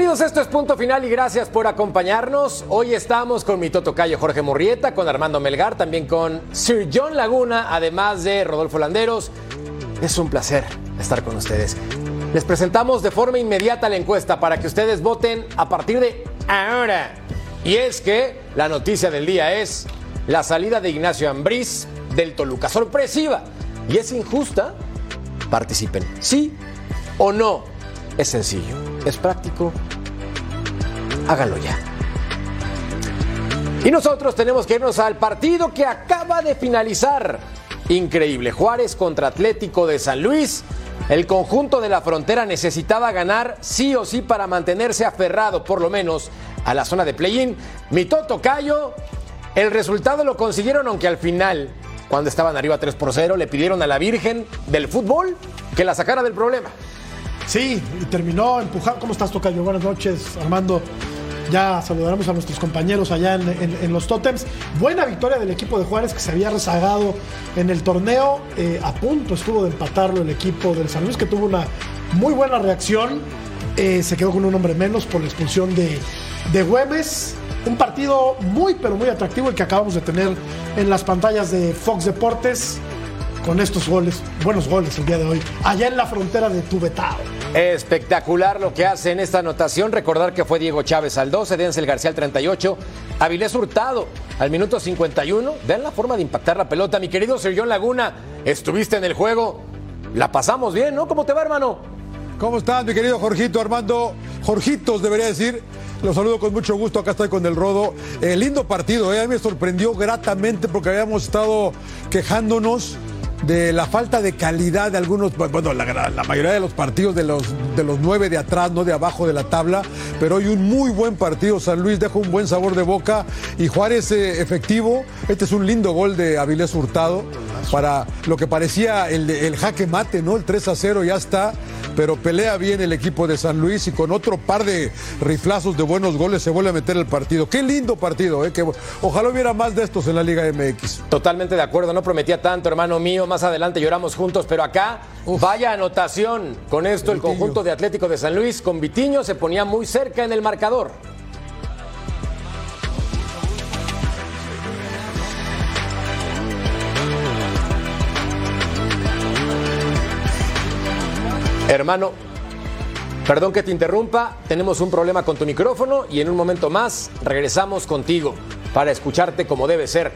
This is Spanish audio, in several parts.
Bienvenidos, esto es Punto Final y gracias por acompañarnos. Hoy estamos con mi totocayo Jorge Murrieta, con Armando Melgar, también con Sir John Laguna, además de Rodolfo Landeros. Es un placer estar con ustedes. Les presentamos de forma inmediata la encuesta para que ustedes voten a partir de ahora. Y es que la noticia del día es la salida de Ignacio Ambriz del Toluca. Sorpresiva y es injusta. Participen, sí o no. Es sencillo, es práctico. Háganlo ya. Y nosotros tenemos que irnos al partido que acaba de finalizar. Increíble. Juárez contra Atlético de San Luis. El conjunto de la frontera necesitaba ganar sí o sí para mantenerse aferrado, por lo menos, a la zona de play-in. Mi Toto Cayo, el resultado lo consiguieron, aunque al final, cuando estaban arriba 3 por 0, le pidieron a la Virgen del fútbol que la sacara del problema. Sí, terminó empujando. ¿Cómo estás, Tocayo? Buenas noches, Armando. Ya saludaremos a nuestros compañeros allá en, los Totems. Buena victoria del equipo de Juárez que se había rezagado en el torneo. Eh, a punto estuvo de empatarlo el equipo del San Luis, que tuvo una muy buena reacción. Eh, se quedó con un hombre menos por la expulsión de, de Güemes. Un partido muy, pero muy atractivo el que acabamos de tener en las pantallas de Fox Deportes con estos goles, buenos goles el día de hoy, allá en la frontera de Tubetao. Espectacular lo que hace en esta anotación. Recordar que fue Diego Chávez al 12, Denzel García al 38, Avilés Hurtado al minuto 51. Vean la forma de impactar la pelota. Mi querido Sergio Laguna, estuviste en el juego. La pasamos bien, ¿no? ¿Cómo te va, hermano? ¿Cómo estás, mi querido Jorgito Armando? Jorgitos, debería decir. Los saludo con mucho gusto. Acá estoy con el Rodo. Eh, lindo partido, ¿eh? A mí me sorprendió gratamente porque habíamos estado quejándonos de la falta de calidad de algunos, bueno, la, mayoría de los partidos de los, de los nueve de atrás, no de abajo de la tabla, pero hoy un muy buen partido. San Luis deja un buen sabor de boca y Juárez eh, efectivo. Este es un lindo gol de Avilés Hurtado para lo que parecía el, el jaque mate, ¿no? El 3 a 0 ya está pero pelea bien el equipo de San Luis y con otro par de riflazos de buenos goles se vuelve a meter el partido. Qué lindo partido, ¿eh? Que, ojalá hubiera más de estos en la Liga MX. Totalmente de acuerdo, no prometía tanto, hermano mío. Más adelante lloramos juntos, pero acá, vaya anotación. Con esto, el conjunto de Atlético de San Luis con Vitiño se ponía muy cerca en el marcador. Hermano, perdón que te interrumpa, tenemos un problema con tu micrófono y en un momento más regresamos contigo para escucharte como debe ser.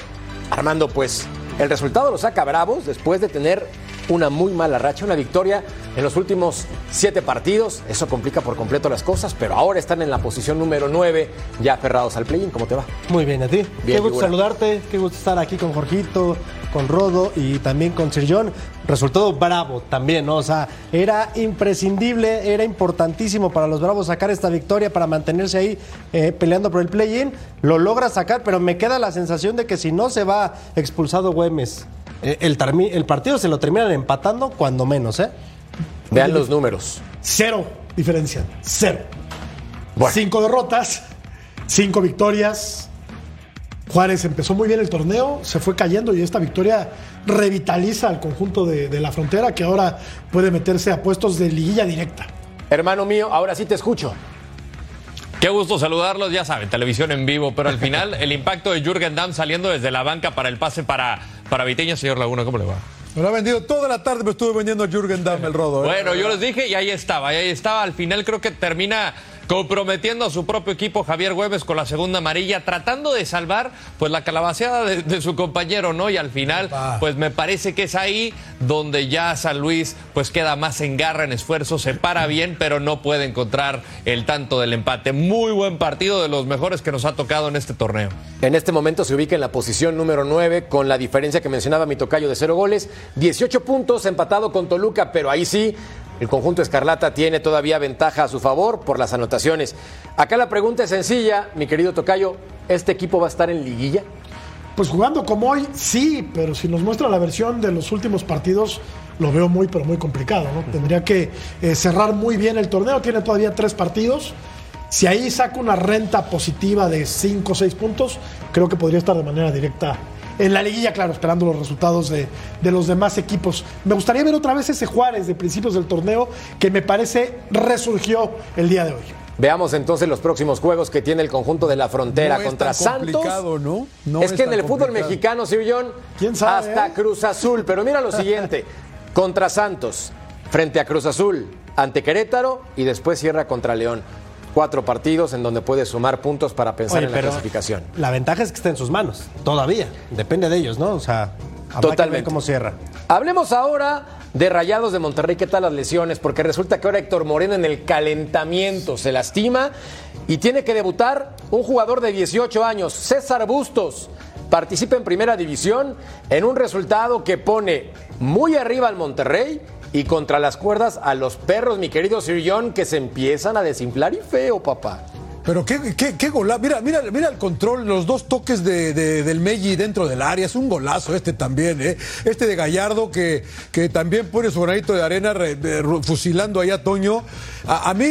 Armando, pues el resultado lo saca Bravos después de tener una muy mala racha, una victoria en los últimos siete partidos. Eso complica por completo las cosas, pero ahora están en la posición número nueve, ya aferrados al play-in. ¿Cómo te va? Muy bien, a ti. Bien, qué gusto saludarte, qué gusto estar aquí con Jorgito, con Rodo y también con Sirjón. Resultado bravo también, ¿no? O sea, era imprescindible, era importantísimo para los Bravos sacar esta victoria para mantenerse ahí eh, peleando por el play-in. Lo logra sacar, pero me queda la sensación de que si no se va expulsado Güemes, eh, el, el partido se lo terminan empatando cuando menos, ¿eh? Vean los números. Cero diferencia. Cero. Cinco derrotas, cinco victorias. Juárez empezó muy bien el torneo, se fue cayendo y esta victoria revitaliza al conjunto de, de la frontera que ahora puede meterse a puestos de liguilla directa. Hermano mío, ahora sí te escucho. Qué gusto saludarlos, ya saben, televisión en vivo, pero al final el impacto de Jürgen Damm saliendo desde la banca para el pase para, para Viteña, señor Laguna, ¿cómo le va? Me lo ha vendido toda la tarde, me estuve vendiendo a Jürgen Damm el rodo. ¿eh? Bueno, yo les dije y ahí estaba, y ahí estaba. Al final creo que termina comprometiendo a su propio equipo Javier Güemes con la segunda amarilla, tratando de salvar pues la calabaceada de, de su compañero, ¿no? Y al final, pues me parece que es ahí donde ya San Luis pues queda más en garra, en esfuerzo, se para bien, pero no puede encontrar el tanto del empate. Muy buen partido, de los mejores que nos ha tocado en este torneo. En este momento se ubica en la posición número 9 con la diferencia que mencionaba mi tocayo de cero goles, 18 puntos empatado con Toluca, pero ahí sí el conjunto Escarlata tiene todavía ventaja a su favor por las anotaciones. Acá la pregunta es sencilla, mi querido tocayo, ¿este equipo va a estar en liguilla? Pues jugando como hoy, sí, pero si nos muestra la versión de los últimos partidos, lo veo muy, pero muy complicado. ¿no? Tendría que eh, cerrar muy bien el torneo, tiene todavía tres partidos. Si ahí saca una renta positiva de 5 o 6 puntos, creo que podría estar de manera directa en la liguilla, claro, esperando los resultados de, de, los demás equipos. Me gustaría ver otra vez ese Juárez de principios del torneo que me parece resurgió el día de hoy. Veamos entonces los próximos juegos que tiene el conjunto de la frontera No es contra tan Santos. complicado, ¿no? No es es que en el fútbol mexicano, John, ¿Quién sabe, hasta eh? Cruz Azul. Pero mira lo siguiente: contra Santos, frente a Cruz Azul, ante Querétaro y después cierra contra León. Cuatro partidos en donde puede sumar puntos para pensar Oye, en la clasificación. La ventaja es que está en sus manos, todavía. Depende de ellos, ¿no? O sea, Totalmente. cómo cierra. Hablemos ahora de Rayados de Monterrey. ¿Qué tal las lesiones? Porque resulta que ahora Héctor Moreno en el calentamiento se lastima y tiene que debutar un jugador de 18 años, César Bustos. Participa en primera división en un resultado que pone muy arriba al Monterrey y contra las cuerdas a los perros, mi querido Sir John, que se empiezan a desinflar y feo, papá. Pero qué, qué, golazo. Mira, mira, mira el control, los dos toques de, de- del Meggi dentro del área. Es un golazo este también, ¿eh? Este de Gallardo que, que también pone su granito de arena fusilando ahí a Toño. A mí,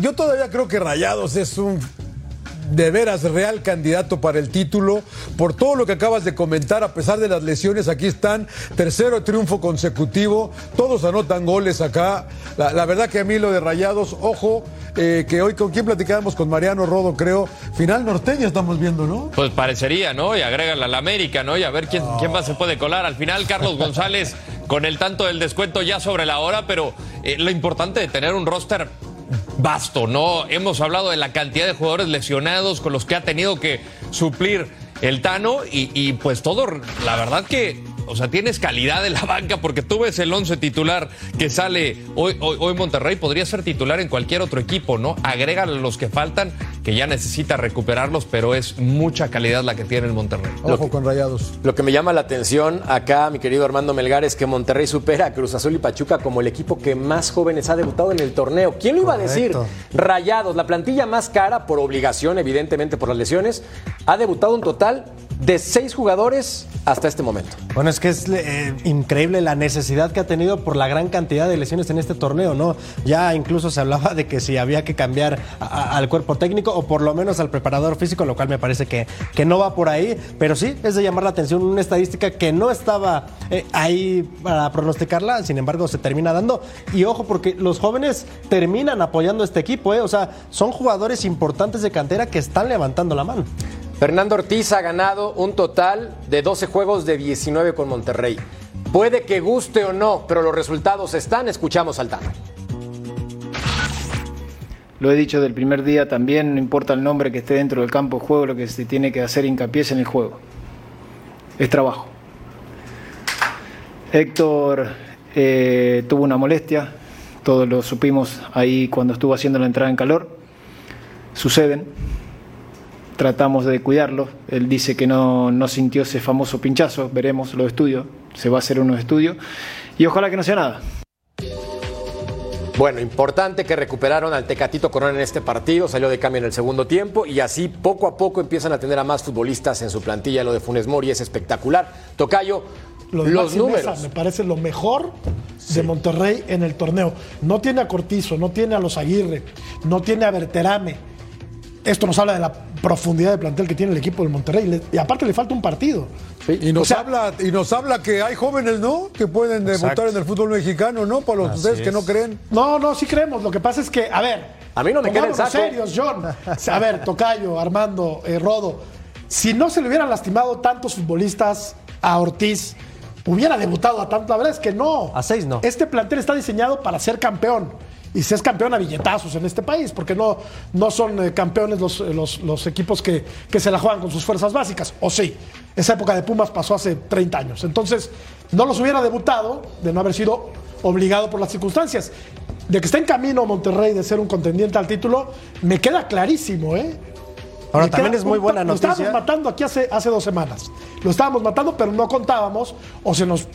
yo todavía creo que Rayados es un de veras real candidato para el título. Por todo lo que acabas de comentar, a pesar de las lesiones, aquí están. Tercero triunfo consecutivo. Todos anotan goles acá. La, verdad que a mí lo de Rayados, ojo, eh, que hoy con quién platicábamos, con Mariano Rodo, creo. Final norteño estamos viendo, ¿no? Pues parecería, ¿no? Y agrégala la América, ¿no? Y a ver quién, quién más se puede colar. Al final, Carlos González con el tanto del descuento ya sobre la hora, pero eh, lo importante de tener un roster vasto, ¿no? Hemos hablado de la cantidad de jugadores lesionados con los que ha tenido que suplir el Tano y, y, pues todo, la verdad que, o sea, tienes calidad en la banca porque tú ves el 11 titular que sale hoy, hoy, hoy Monterrey, podría ser titular en cualquier otro equipo, ¿no? Agrega los que faltan, que ya necesita recuperarlos, pero es mucha calidad la que tiene el Monterrey. Ojo con Rayados. Lo que me llama la atención acá, mi querido Armando Melgar, es que Monterrey supera a Cruz Azul y Pachuca como el equipo que más jóvenes ha debutado en el torneo. ¿Quién lo iba a decir? Rayados, la plantilla más cara, por obligación, evidentemente por las lesiones, ha debutado un total de seis jugadores hasta este momento. Bueno, es que es eh, increíble la necesidad que ha tenido por la gran cantidad de lesiones en este torneo, ¿no? Ya incluso se hablaba de que si había que cambiar al cuerpo técnico o por lo menos al preparador físico, lo cual me parece que, que no va por ahí, pero sí es de llamar la atención una estadística que no estaba eh, ahí para pronosticarla, sin embargo se termina dando. Y ojo, porque los jóvenes terminan apoyando este equipo, ¿eh? O sea, son jugadores importantes de cantera que están levantando la mano. Fernando Ortiz ha ganado un total de 12 juegos de 19 con Monterrey. Puede que guste o no, pero los resultados están. Escuchamos al Tano. Lo he dicho del primer día también, no importa el nombre que esté dentro del campo de juego, lo que se tiene que hacer hincapié es en el juego. Es trabajo. Héctor eh, tuvo una molestia, todos lo supimos ahí cuando estuvo haciendo la entrada en calor. Suceden, tratamos de cuidarlo. Él dice que no, no sintió ese famoso pinchazo, veremos los estudios, se va a hacer unos estudios y ojalá que no sea nada. Bueno, importante que recuperaron al Tecatito Corona en este partido, salió de cambio en el segundo tiempo y así poco a poco empiezan a tener a más futbolistas en su plantilla. Lo de Funes Mori es espectacular. Tocayo, los Mesa números. me parece lo mejor de Monterrey en el torneo. No tiene a Cortizo, no tiene a los Aguirre, no tiene a Berterame. Esto nos habla de la profundidad de plantel que tiene el equipo del Monterrey. Y aparte le falta un partido. Y nos, O sea, habla, y nos habla que hay jóvenes, ¿no? Que pueden debutar en el fútbol mexicano, ¿no? Para los Así ustedes que no creen. No, no, sí creemos. Lo que pasa es que, a ver. A mí no me queda el pongámonos saco. serios, John. A ver, Tocayo, Armando, eh, Rodo. Si no se le hubieran lastimado tantos futbolistas a Ortiz, hubiera debutado a tanto. La verdad es que no. A seis no. Este plantel está diseñado para ser campeón. Y si es campeón a billetazos en este país, porque no, no son eh, campeones los, los- los equipos que, que se la juegan con sus fuerzas básicas. O sí, esa época de Pumas pasó hace 30 años. Entonces, no los hubiera debutado de no haber sido obligado por las circunstancias. De que está en camino Monterrey de ser un contendiente al título, me queda clarísimo, ¿eh? Ahora también es muy buena Lo estábamos noticia. matando aquí hace, hace dos semanas. Lo estábamos matando, pero no contábamos, o se nos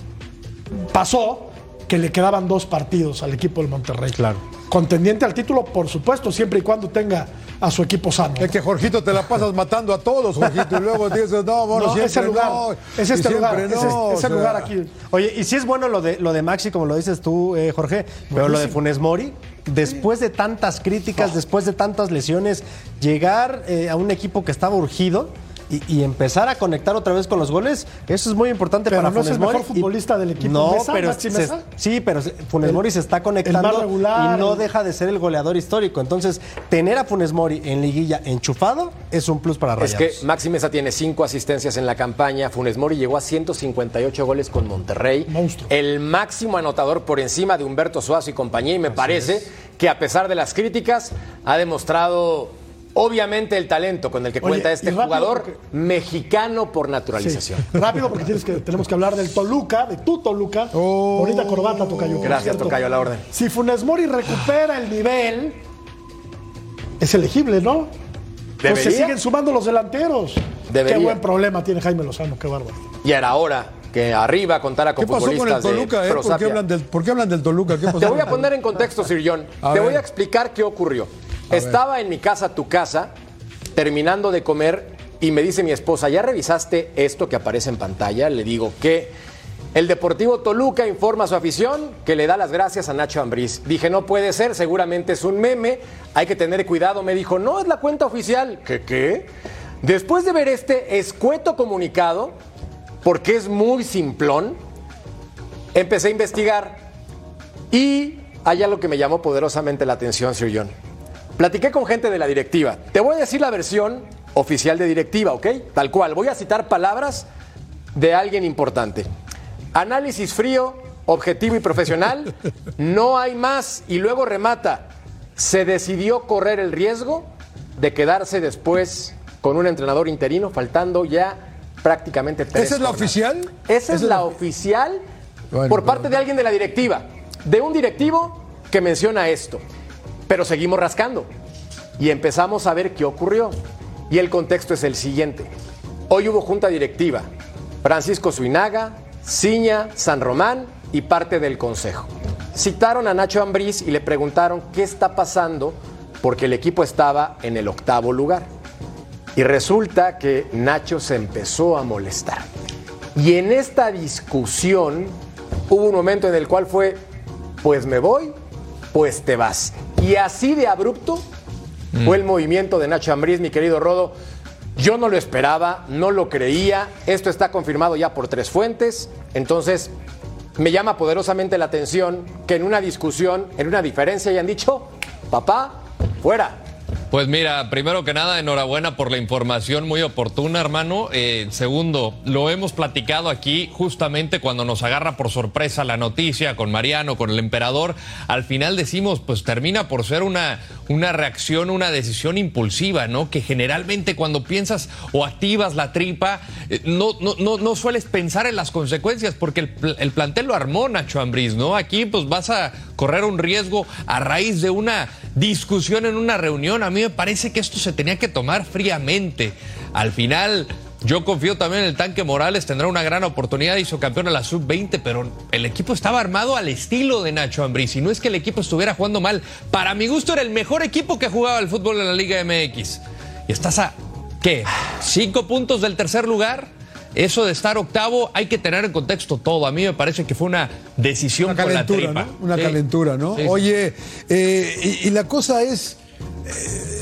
pasó que le quedaban dos partidos al equipo del Monterrey. Claro. Contendiente al título, por supuesto, siempre y cuando tenga a su equipo sano. Es que Jorgito te la pasas matando a todos, Jorgito, y luego dices, no, bueno, No, siempre ese lugar, no, es este lugar, siempre es no, este- o ese sea, lugar aquí. Oye, y sí es bueno lo de, lo de Maxi, como lo dices tú, eh, Jorge, pero lo de Funes Mori, después de tantas críticas, después de tantas lesiones, llegar eh, a un equipo que estaba urgido y, y empezar a conectar otra vez con los goles, eso es muy importante Pero para no es Funes el mejor Mori. Y- futbolista del equipo. No, ¿Mesa? pero ¿Maxi se- Mesa? sí, pero Funes El- Mori se está conectando regular, y no el- deja de ser el goleador histórico. Entonces, tener a Funes Mori en liguilla enchufado es un plus para Es Rayados. que Maxi Mesa tiene cinco asistencias en la campaña. Funes Mori llegó a 158 goles con Monterrey. Monstruo. El máximo anotador por encima de Humberto Suazo y compañía. Y me parece que a pesar de las críticas, ha demostrado obviamente el talento con el que Oye, cuenta este jugador porque- mexicano por Sí. naturalización. Rápido, porque tienes que, tenemos que hablar del Toluca, de tu Toluca. Oh. Bonita corbata, Tocayo. Gracias. Tocayo, a la orden. Si Funes Mori recupera el nivel, es elegible, ¿no? Pues se siguen sumando los delanteros. Debería. Qué buen problema tiene Jaime Lozano, qué bárbaro. Y era hora que arriba contara con ¿Qué pasó con el futbolistas de Toluca? eh? ¿Por, qué hablan del, ¿Por qué hablan del Toluca? ¿Qué pasó Te voy a poner en contexto, Sir John. A Te ver. voy a explicar qué ocurrió. Estaba en mi casa, tu casa, terminando de comer y me dice mi esposa, ¿ya revisaste esto que aparece en pantalla? Le digo que el Deportivo Toluca informa a su afición que le da las gracias a Nacho Ambriz. Dije, no puede ser, seguramente es un meme, hay que tener cuidado. Me dijo, no, es la cuenta oficial. ¿Qué qué? Después de ver este escueto comunicado, porque es muy simplón, empecé a investigar y hay algo que me llamó poderosamente la atención, Sir John. Platiqué con gente de la directiva. Te voy a decir la versión oficial de directiva, ¿ok? Tal cual. Voy a citar palabras de alguien importante. Análisis frío, objetivo y profesional. No hay más. Y luego remata. Se decidió correr el riesgo de quedarse después con un entrenador interino, faltando ya prácticamente tres. ¿Esa es la jornadas. oficial? Esa es la oficial Bueno, por parte de alguien de la directiva, de un directivo que menciona esto. Pero seguimos rascando y empezamos a ver qué ocurrió. Y el contexto es el siguiente. Hoy hubo junta directiva. Francisco Suinaga, Ciña, San Román y parte del consejo. Citaron a Nacho Ambriz y le preguntaron qué está pasando porque el equipo estaba en el octavo lugar. Y resulta que Nacho se empezó a molestar. Y en esta discusión hubo un momento en el cual fue, pues me voy, pues te vas. Y así de abrupto fue el movimiento de Nacho Ambriz, mi querido Rodo. Yo no lo esperaba, no lo creía. Esto está confirmado ya por tres fuentes. Entonces, me llama poderosamente la atención que en una discusión, en una diferencia, hayan dicho, papá, fuera. Pues mira, primero que nada, enhorabuena por la información muy oportuna, hermano. Eh, segundo, lo hemos platicado aquí justamente cuando nos agarra por sorpresa la noticia con Mariano, con el emperador. Al final decimos, pues termina por ser una, una reacción, una decisión impulsiva, ¿no? Que generalmente cuando piensas o activas la tripa, eh, no, no, no, no sueles pensar en las consecuencias porque el, el plantel lo armó Nacho Ambriz, ¿no? Aquí pues vas a correr un riesgo a raíz de una discusión en una reunión. A mí me parece que esto se tenía que tomar fríamente. Al final, yo confío también en el tanque Morales, tendrá una gran oportunidad, hizo campeón a la sub-20, pero el equipo estaba armado al estilo de Nacho Ambriz. Y no es que el equipo estuviera jugando mal. Para mi gusto era el mejor equipo que jugaba el fútbol en la Liga MX. Y estás a, ¿qué? ¿Cinco puntos del tercer lugar? Eso de estar octavo hay que tener en contexto todo. A mí me parece que fue una decisión Una con la calentura, tripa. ¿no? Una Sí. calentura, ¿no? Sí. Oye, eh, y, y la cosa es,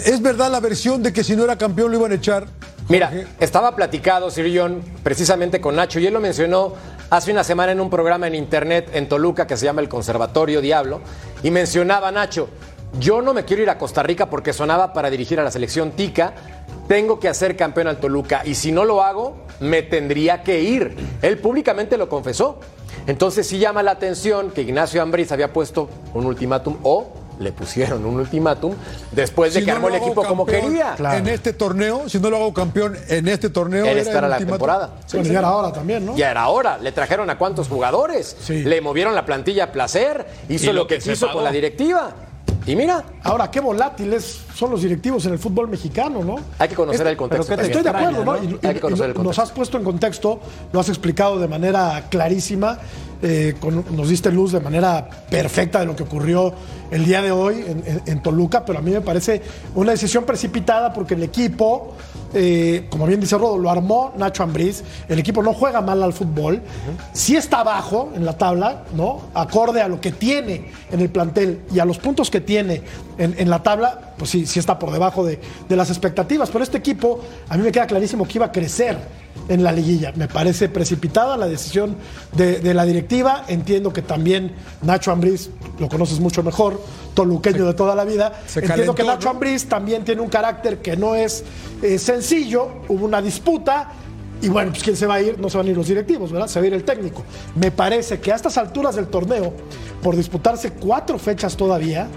¿es verdad la versión de que si no era campeón lo iban a echar? Mira, estaba platicado, Sirion, precisamente con Nacho, y él lo mencionó hace una semana en un programa en internet en Toluca que se llama El Conservatorio Diablo, y mencionaba Nacho, yo no me quiero ir a Costa Rica porque sonaba para dirigir a la selección tica, tengo que hacer campeón al Toluca y si no lo hago, me tendría que ir. Él públicamente lo confesó. Entonces sí llama la atención que Ignacio Ambriz había puesto un ultimátum o le pusieron un ultimátum después de Si que no armó el equipo como quería. En este torneo, si no lo hago campeón en este torneo. Él era estará el la ultimátum. temporada. Bueno, ya era ahora también, ¿no? Ya era hora. Le trajeron a cuántos jugadores. Sí. Le movieron la plantilla a placer. Hizo Y lo lo que quiso pagó. con la directiva. Y mira, Ahora, qué volátiles son los directivos en el fútbol mexicano, ¿no? hay que conocer el contexto. pero ¿qué te Estoy de acuerdo, ¿no? Y- Hay que conocer y el nos contexto. has puesto en contexto, lo has explicado de manera clarísima, eh, con- nos diste luz de manera perfecta de lo que ocurrió el día de hoy en, en- en Toluca, pero a mí me parece una decisión precipitada porque el equipo, eh, como bien dice Rodo, lo armó Nacho Ambriz, el equipo no juega mal al fútbol, sí está abajo en la tabla, ¿no? Acorde a lo que tiene en el plantel y a los puntos que tiene en, la tabla, pues sí, sí está por debajo de, de las expectativas, pero este equipo a mí me queda clarísimo que iba a crecer en la liguilla. Me parece precipitada la decisión de, de la directiva. Entiendo que también Nacho Ambriz, lo conoces mucho mejor, toluqueño de toda la vida. Entiendo que Nacho ¿no? Ambriz también tiene un carácter que no es eh, sencillo. Hubo una disputa. Y bueno, pues quién se va a ir, no se van a ir los directivos, ¿verdad? Se va a ir el técnico. Me parece que a estas alturas del torneo, por disputarse cuatro fechas todavía,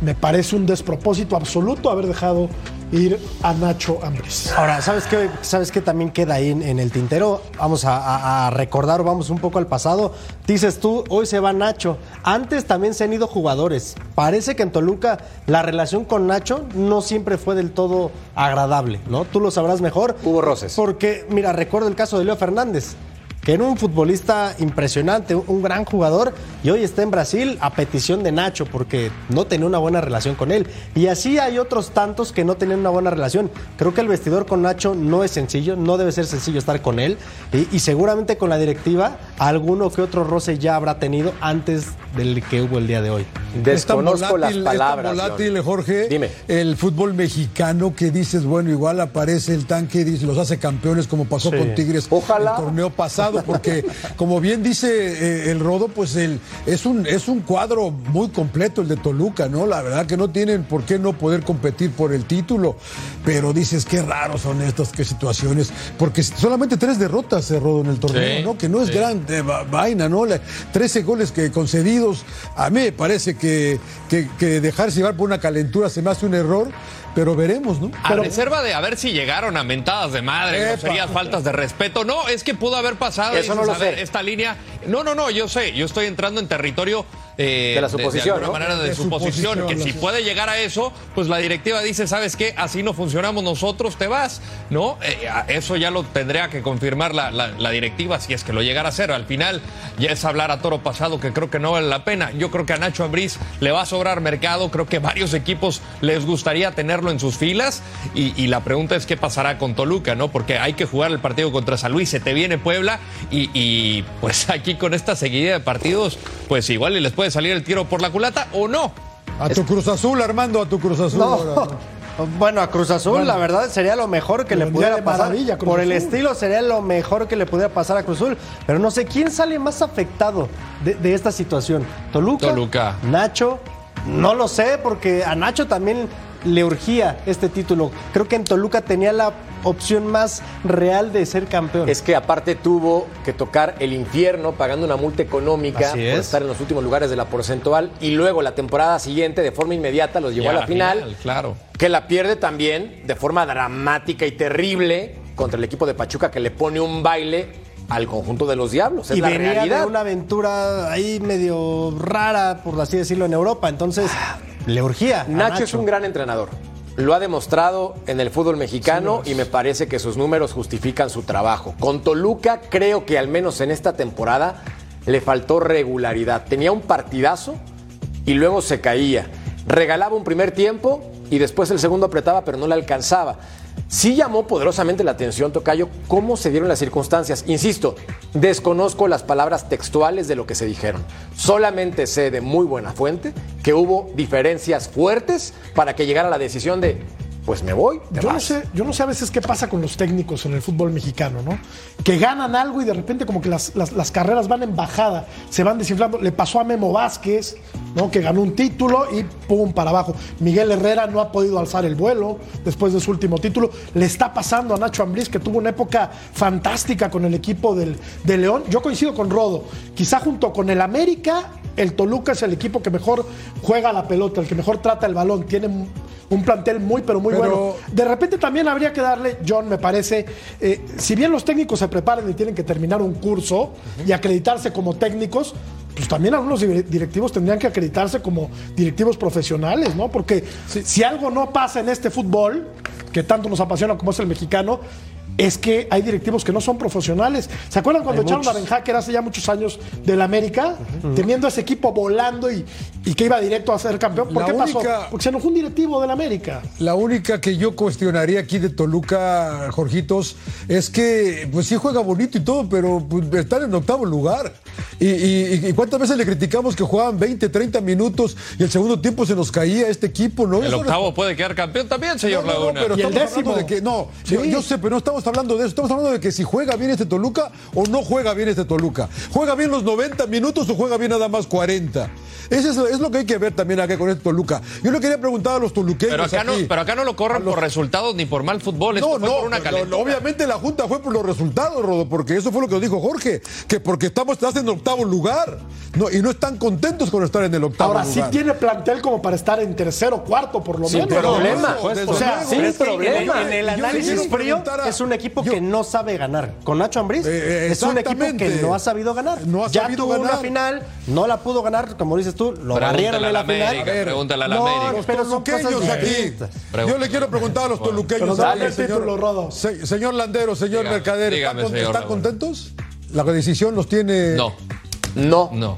me parece un despropósito absoluto haber dejado ir a Nacho Ambriz. Ahora, ¿sabes qué, ¿sabes qué también queda ahí en, en el tintero? Vamos a, a- a recordar, vamos un poco al pasado. Dices tú, hoy se va Nacho. Antes también se han ido jugadores. Parece que en Toluca la relación con Nacho no siempre fue del todo agradable, ¿no? Tú lo sabrás mejor. Hubo roces. Porque, mira, recuerdo el caso de Leo Fernández que era un futbolista impresionante, un- gran jugador, y hoy está en Brasil a petición de Nacho, porque no tenía una buena relación con él. Y así hay otros tantos que no tenían una buena relación. Creo que el vestidor con Nacho no es sencillo, no debe ser sencillo estar con él, y, y seguramente con la directiva, alguno que otro roce ya habrá tenido antes del que hubo el día de hoy. Desconozco las volátil, palabras. Es tan volátil, John. Jorge. Dime. El fútbol mexicano que dices, bueno, igual aparece el tanque y dice, los hace campeones como pasó con Tigres Ojalá. el torneo pasado, porque como bien dice eh, el Rodo, pues el, es, un, es un cuadro muy completo el de Toluca, ¿no? La verdad que no tienen por qué no poder competir por el título, pero dices, qué raros son estas, qué situaciones, porque solamente tres derrotas se Rodo en el torneo, Sí, ¿no? Que no es sí. gran vaina, ¿no? La- 13 goles que concedidos. A mí me parece que, que, que dejarse llevar por una calentura se me hace un error, pero veremos, ¿no? A reserva de a ver si llegaron a mentadas de madre, Epa. groserías, faltas de respeto. No, es que pudo haber pasado. Eso no lo a ver, sé. esta línea. No, no, no, yo sé. Yo estoy entrando en territorio. Eh, De la suposición, De, ¿no? alguna manera de, De suposición. suposición, Que si puede llegar a eso, pues la directiva dice: ¿sabes qué? Así no funcionamos nosotros, te vas. ¿No? Eh, eso ya lo tendría que confirmar la, la- la directiva si es que lo llegara a hacer. Al final, ya es hablar a toro pasado que creo que no vale la pena. Yo creo que a Nacho Ambriz le va a sobrar mercado. Creo que varios equipos les gustaría tenerlo en sus filas. Y, y la pregunta es qué pasará con Toluca, ¿no? Porque hay que jugar el partido contra San Luis, se te viene Puebla y, y, pues aquí con esta seguidilla de partidos, pues igual y les puede salir el tiro por la culata o no. A tu Cruz Azul, Armando, a tu Cruz Azul. ahora. Bueno, a Cruz Azul, la verdad, sería lo mejor que le pudiera pasar. Por el estilo, sería lo mejor que le pudiera pasar a Cruz Azul. Pero no sé, ¿quién sale más afectado de, de esta situación? ¿Toluca? Toluca. ¿Nacho? No lo sé, porque a Nacho también le urgía este título. Creo que en Toluca tenía la opción más real de ser campeón. Es que aparte tuvo que tocar el infierno pagando una multa económica Así por es. estar en los últimos lugares de la porcentual y luego la temporada siguiente de forma inmediata los llevó Ya a la final, claro. que la pierde también de forma dramática y terrible contra el equipo de Pachuca que le pone un baile al conjunto de los diablos. Es y la venía realidad. de una aventura ahí medio rara, por así decirlo, en Europa. Entonces, le urgía. Nacho, es un gran entrenador. Lo ha demostrado en el fútbol mexicano y me parece que sus números justifican su trabajo. Con Toluca creo que al menos en esta temporada le faltó regularidad. Tenía un partidazo y luego se caía. Regalaba un primer tiempo y después el segundo apretaba pero no le alcanzaba. Sí llamó poderosamente la atención, Tocayo, cómo se dieron las circunstancias. Insisto, desconozco las palabras textuales de lo que se dijeron. Solamente sé de muy buena fuente que hubo diferencias fuertes para que llegara la decisión de, pues me voy. Yo no, vas". sé, yo no sé a veces qué pasa con los técnicos en el fútbol mexicano, ¿no? Que ganan algo y de repente como que las, las- las carreras van en bajada, se van desinflando. Le pasó a Memo Vázquez, ¿no? que ganó un título y pum, para abajo. Miguel Herrera no ha podido alzar el vuelo después de su último título. Le está pasando a Nacho Ambriz, que tuvo una época fantástica con el equipo del, de León. Yo coincido con Rodo. Quizá junto con el América, el Toluca es el equipo que mejor juega la pelota, el que mejor trata el balón. Tiene un- plantel muy, pero muy Pero- bueno. De repente también habría que darle, John, me parece, eh, si bien los técnicos se preparan y tienen que terminar un curso y acreditarse como técnicos, pues también algunos dire- directivos tendrían que acreditarse como directivos profesionales, ¿no? Porque si algo no pasa en este fútbol, que tanto nos apasiona como es el mexicano, es que hay directivos que no son profesionales. ¿Se acuerdan cuando echaron a Ben Hacker hace ya muchos años del América? Teniendo ese equipo volando y, y que iba directo a ser campeón. ¿Por La qué pasó? única- Porque se enojó un directivo del América. La única que yo cuestionaría aquí de Toluca, Jorgitos, es que pues sí juega bonito y todo, pero pues, están en octavo lugar. Y, y- y cuántas veces le criticamos que jugaban 20, 30 minutos y el segundo tiempo se nos caía este equipo, ¿no? El Eso no- octavo puede quedar campeón también, señor no, no, no, Laguna. pero Y el décimo. de que no, Sí. yo, yo sé, pero no estamos hablando de eso, estamos hablando de que si juega bien este Toluca o no juega bien este Toluca. ¿Juega bien los 90 minutos o juega bien nada más 40? Eso es, es lo que hay que ver también acá con este Toluca. Yo le quería preguntar a los toluqueños Pero acá, no, pero acá no lo corren por resultados ni por mal fútbol. Esto No, fue no, por una no, calentura. no, obviamente la Junta fue por los resultados, Rodo, porque eso fue lo que nos dijo Jorge, que porque estamos estás en octavo lugar no, y no están contentos con estar en el octavo Ahora sí lugar. tiene plantel como para estar en tercero, cuarto, por lo Sin menos. problema. ¿no? Desde O sea, sí, que problema. En el, análisis frío es un equipo yo- que no sabe ganar. Con Nacho Ambriz Eh, eh, es un equipo que no ha sabido ganar. No ha ya sabido tuvo una ganar. final, no la pudo ganar, como dices tú, lo barrieron en la la final. América, pregúntale a la No, América. Los pero son toluqueños cosas aquí. Yo le quiero preguntar a los toluqueños. dale el título, Rodo. Se- señor Landero, señor Dígame, Mercader, dígame, ¿están, señor están contentos? La decisión los tiene. No, No. no.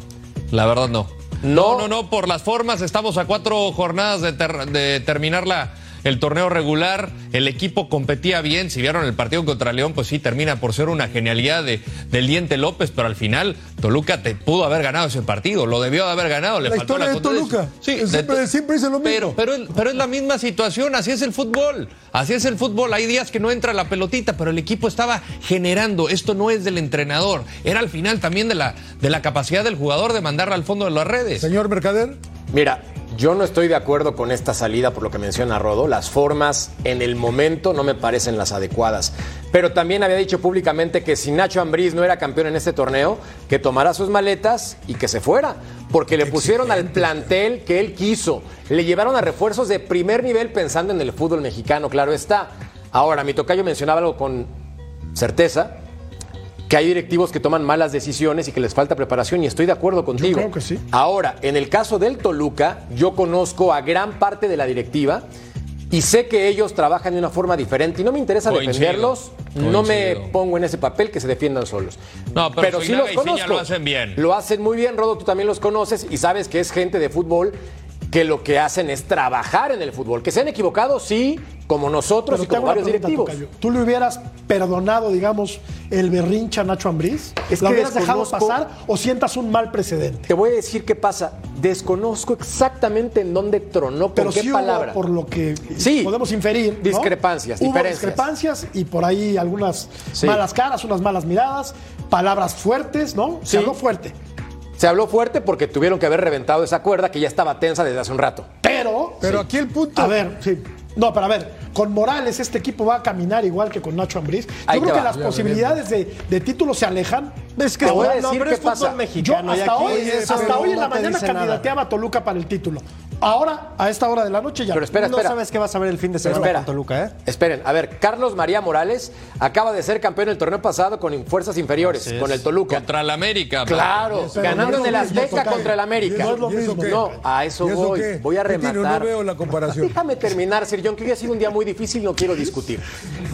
La verdad no. No. No, no, no. Por las formas, estamos a cuatro jornadas de, ter- de terminar la, el torneo regular. El equipo competía bien. Si vieron el partido contra León, pues sí, termina por ser una genialidad de, del Diente López. Pero al final, Toluca te pudo haber ganado ese partido. Lo debió de haber ganado. Le La faltó historia la de. Toluca. Sí, de- Siempre- dice lo mismo. Pero, pero, es- pero es la misma situación. Así es el fútbol. Así es el fútbol. Hay días que no entra la pelotita, pero el equipo estaba generando. Esto no es del entrenador. Era al final también de la, de la capacidad del jugador de mandarla al fondo de las redes. Señor Mercader. Mira, yo no estoy de acuerdo con esta salida por lo que menciona Rodo. Las formas en el momento no me parecen las adecuadas. Pero también había dicho públicamente que si Nacho Ambriz no era campeón en este torneo, que tomara sus maletas y que se fuera. Porque le pusieron al plantel que él quiso. Le llevaron a refuerzos de primer nivel pensando en el fútbol mexicano, claro está. Ahora, mi tocayo mencionaba algo con certeza que hay directivos que toman malas decisiones y que les falta preparación y estoy de acuerdo contigo. creo que sí. Ahora, en el caso del Toluca, yo conozco a gran parte de la directiva y sé que ellos trabajan de una forma diferente y no me interesa Coincido, defenderlos, no me pongo en ese papel que se defiendan solos. No, pero sí Suinaga los conozco. lo hacen bien. Lo hacen muy bien, Rodo, tú también los conoces y sabes que es gente de fútbol que lo que hacen es trabajar en el fútbol. Que se han equivocado, sí, como nosotros Pero y como varios directivos. Tocayo. ¿Tú le hubieras perdonado, digamos, el berrincha a Nacho Ambriz? Es ¿Lo que hubieras dejado pasar o sientas un mal precedente? Te voy a decir qué pasa. Desconozco exactamente en dónde tronó, con Pero qué sí palabra. hubo, por lo que Sí. podemos inferir. ¿no? Discrepancias, Hubo diferencias. discrepancias y por ahí algunas Sí. malas caras, unas malas miradas, palabras fuertes, ¿no? Sí. Se habló fuerte. Se habló fuerte porque tuvieron que haber reventado esa cuerda que ya estaba tensa desde hace un rato. Pero. Pero aquí el punto. A ver, sí. No, pero a ver, con Morales este equipo va a caminar igual que con Nacho Ambriz. Yo Ahí creo que va. las posibilidades de, de título se alejan. Es que Te voy a no, decir pero qué es fútbol pasa. Yo mexicano. y hasta aquí hoy, hasta hoy en la mañana nada. candidateaba a Toluca para el título. Ahora, a esta hora de la noche ya. Pero espera, no espera. sabes qué vas a ver el fin de semana espera. con Toluca, ¿eh? Esperen, a ver, Carlos María Morales acaba de ser campeón el torneo pasado con fuerzas inferiores, Así es. con el Toluca. Contra el América. Claro, Pero ganando no en el Azteca contra el América. No es lo ¿Y eso mismo. No, a eso ¿Y voy. qué? Voy a rematar. No veo la comparación. Déjame terminar, Sir John, que hoy ha sido un día muy difícil, no quiero discutir.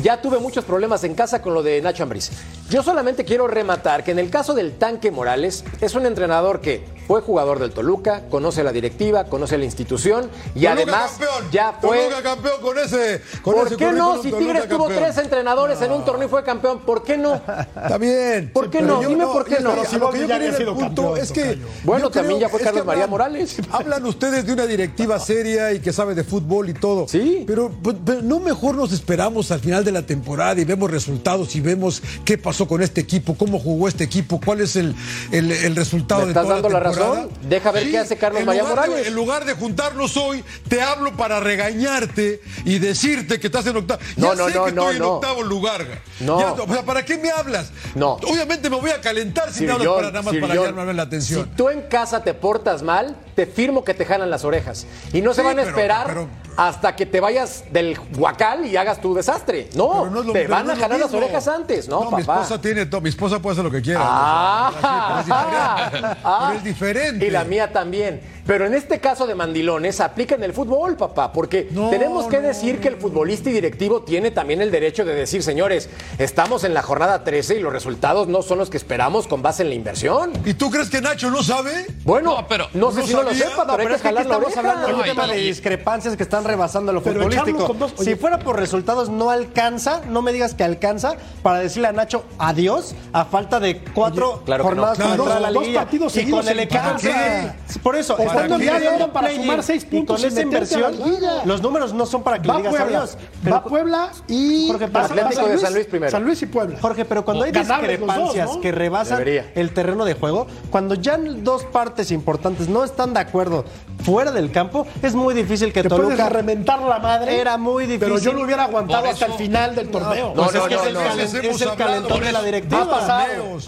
Ya tuve muchos problemas en casa con lo de Nacho Ambriz. Yo solamente quiero rematar que en el caso del Tanque Morales, es un entrenador que fue jugador del Toluca, conoce la directiva, conoce la institución y Toluca además campeón. ya fue... Toluca campeón con ese. Con ¿Por ese qué no? Si Toluca Tigres tuvo campeón. tres entrenadores en un torneo y fue campeón, ¿por qué no? Está bien. ¿Por qué no? yo Dime por qué no. a lo Si que yo quería punto campeón, es que. Bueno, creo- también ya fue Carlos que María Morales. Hablan ustedes de una directiva seria y que sabe de fútbol y todo. Sí. Pero, pues, pero no mejor nos esperamos al final de la temporada y vemos resultados y vemos qué pasó con este equipo, cómo jugó este equipo, cuál es el, el, el resultado Me de estás toda dando la razón, razón. Deja ver qué hace Carlos María de- Morales. en lugar de juntarnos hoy, te hablo para regañarte y decirte que estás en octavo. No, ya no, sé no, que no, estoy en octavo lugar. ga. No. Ya, o sea, ¿para qué me hablas? No. Obviamente me voy a calentar si Sir me hablas John, para nada más Sir para llamarme la atención. Si tú en casa te portas mal, te firmo que te jalan las orejas. Y no se van a pero- esperar pero- hasta que te vayas del huacal y hagas tu desastre. No, no lo- te van no a jalar las orejas antes, ¿no, mi papá? esposa tiene todo. Mi esposa puede hacer lo que quiera. Ah, sí, pero es ah, Pero es diferente. Y la mía también. Pero en este caso de mandilones, aplica en el fútbol, papá, porque No, tenemos que no, decir que el futbolista y directivo tiene también el derecho de decir, señores, estamos en la jornada 13 y los resultados no son los que esperamos con base en la inversión. ¿Y tú crees que Nacho no sabe? Bueno, No, pero- no sé ¿no si no lo sepa, No, pero hay pero que es que estamos oreja. hablando de un tema de discrepancias que están rebasando lo Pero futbolístico. dos- oye. si fuera por resultados no alcanza, no me digas que alcanza para decirle a Nacho adiós a falta de cuatro claro que no. jornadas para Claro. entrar a la Dos partidos y seguidos con el casa. por eso, Estando estando en día de en oro para sumar seis y puntos con y esa meterte a la inversión, los números no son para que le Va digas Puebla, adiós. Va Puebla y Jorge, pasa- Atlético San de San Luis primero. San Luis y Puebla. Jorge, pero cuando hay Ganables los dos, discrepancias ¿no? que rebasan Debería. el terreno de juego, cuando ya dos partes importantes no están de acuerdo fuera del campo, es muy difícil que Te puedes Toluca reventar la madre. Era muy difícil. Pero yo lo hubiera aguantado hasta el final del torneo. No, Pues no, es que no, es el, no. calen- Hemos es el calentón de la directiva. Ha pasado,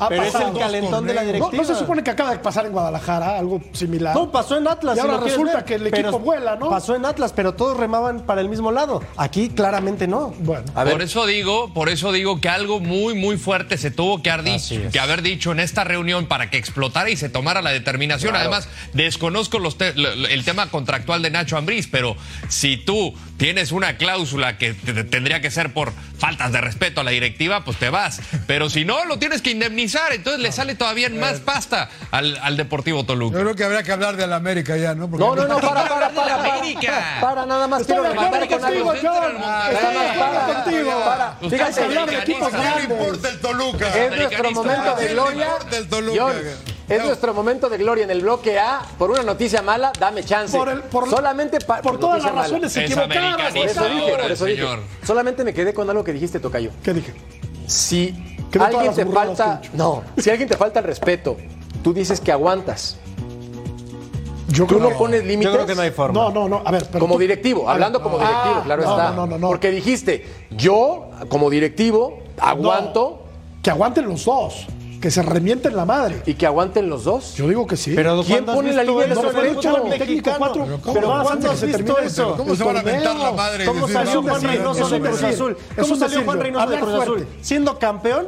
pero es el calentón de la directiva. no se supone que acaba de pasar en Guadalajara, algo similar. No, pasó en Atlas. Y si ahora resulta ver. que el equipo Pero vuela, ¿no? Pasó en Atlas, pero todos remaban para el mismo lado. Aquí claramente no. Bueno. A ver, Por eso digo, por eso digo que algo muy, muy fuerte se tuvo que haber, dicho, que haber dicho en esta reunión para que explotara y se tomara la determinación. Además, desconozco los te- el tema contractual de Nacho Ambriz, pero si tú tienes una cláusula que te- te- tendría que ser por faltas de respeto a la directiva, pues te vas. Pero si no, lo tienes que indemnizar. Entonces le sale todavía más pasta al, al Deportivo Yo Toluca. creo que habría que hablar de la América ya, ¿no? Porque no, no, no, para, para, para, para. América. Para, nada más quiero rematar con algo. Para, para, Fíjate, hablar de equipos americanistas. ¿A quién le grandes. importa el Toluca? Es nuestro momento ¿A de gloria. importa el Toluca? Es nuestro momento de gloria en el bloque A. Por una noticia mala, dame chance. Por el- por- Solamente pa- por todas noticia las mala. razones Es equivocadas. Por americanista. eso dije, por eso dije. Solamente me quedé con algo que dijiste, Tocayo. ¿Qué dije? Si alguien te falta, no, si alguien te falta el respeto, tú dices que aguantas. Yo Tú no que- pones límites. Yo creo que no hay forma. No, no, no. A ver, pero como tú- directivo, hablando como no. directivo, Ah, claro no, está. No, no, no. Porque dijiste, yo como directivo aguanto No, que aguanten los dos. Que se remienten la madre. y que aguanten los dos. Yo digo que sí. Pero ¿Quién ¿cuándo has pone la línea de derechos? fútbol Técnico mexicano? cuatro- Pero pero ¿cuándo ¿cuándo has se visto eso? ¿Cómo se van a mentar la madre? y ¿Cómo salió no, Juan Reynoso de Cruz Azul? ¿Cómo salió Juan. Reynoso de Cruz Azul? Siendo campeón,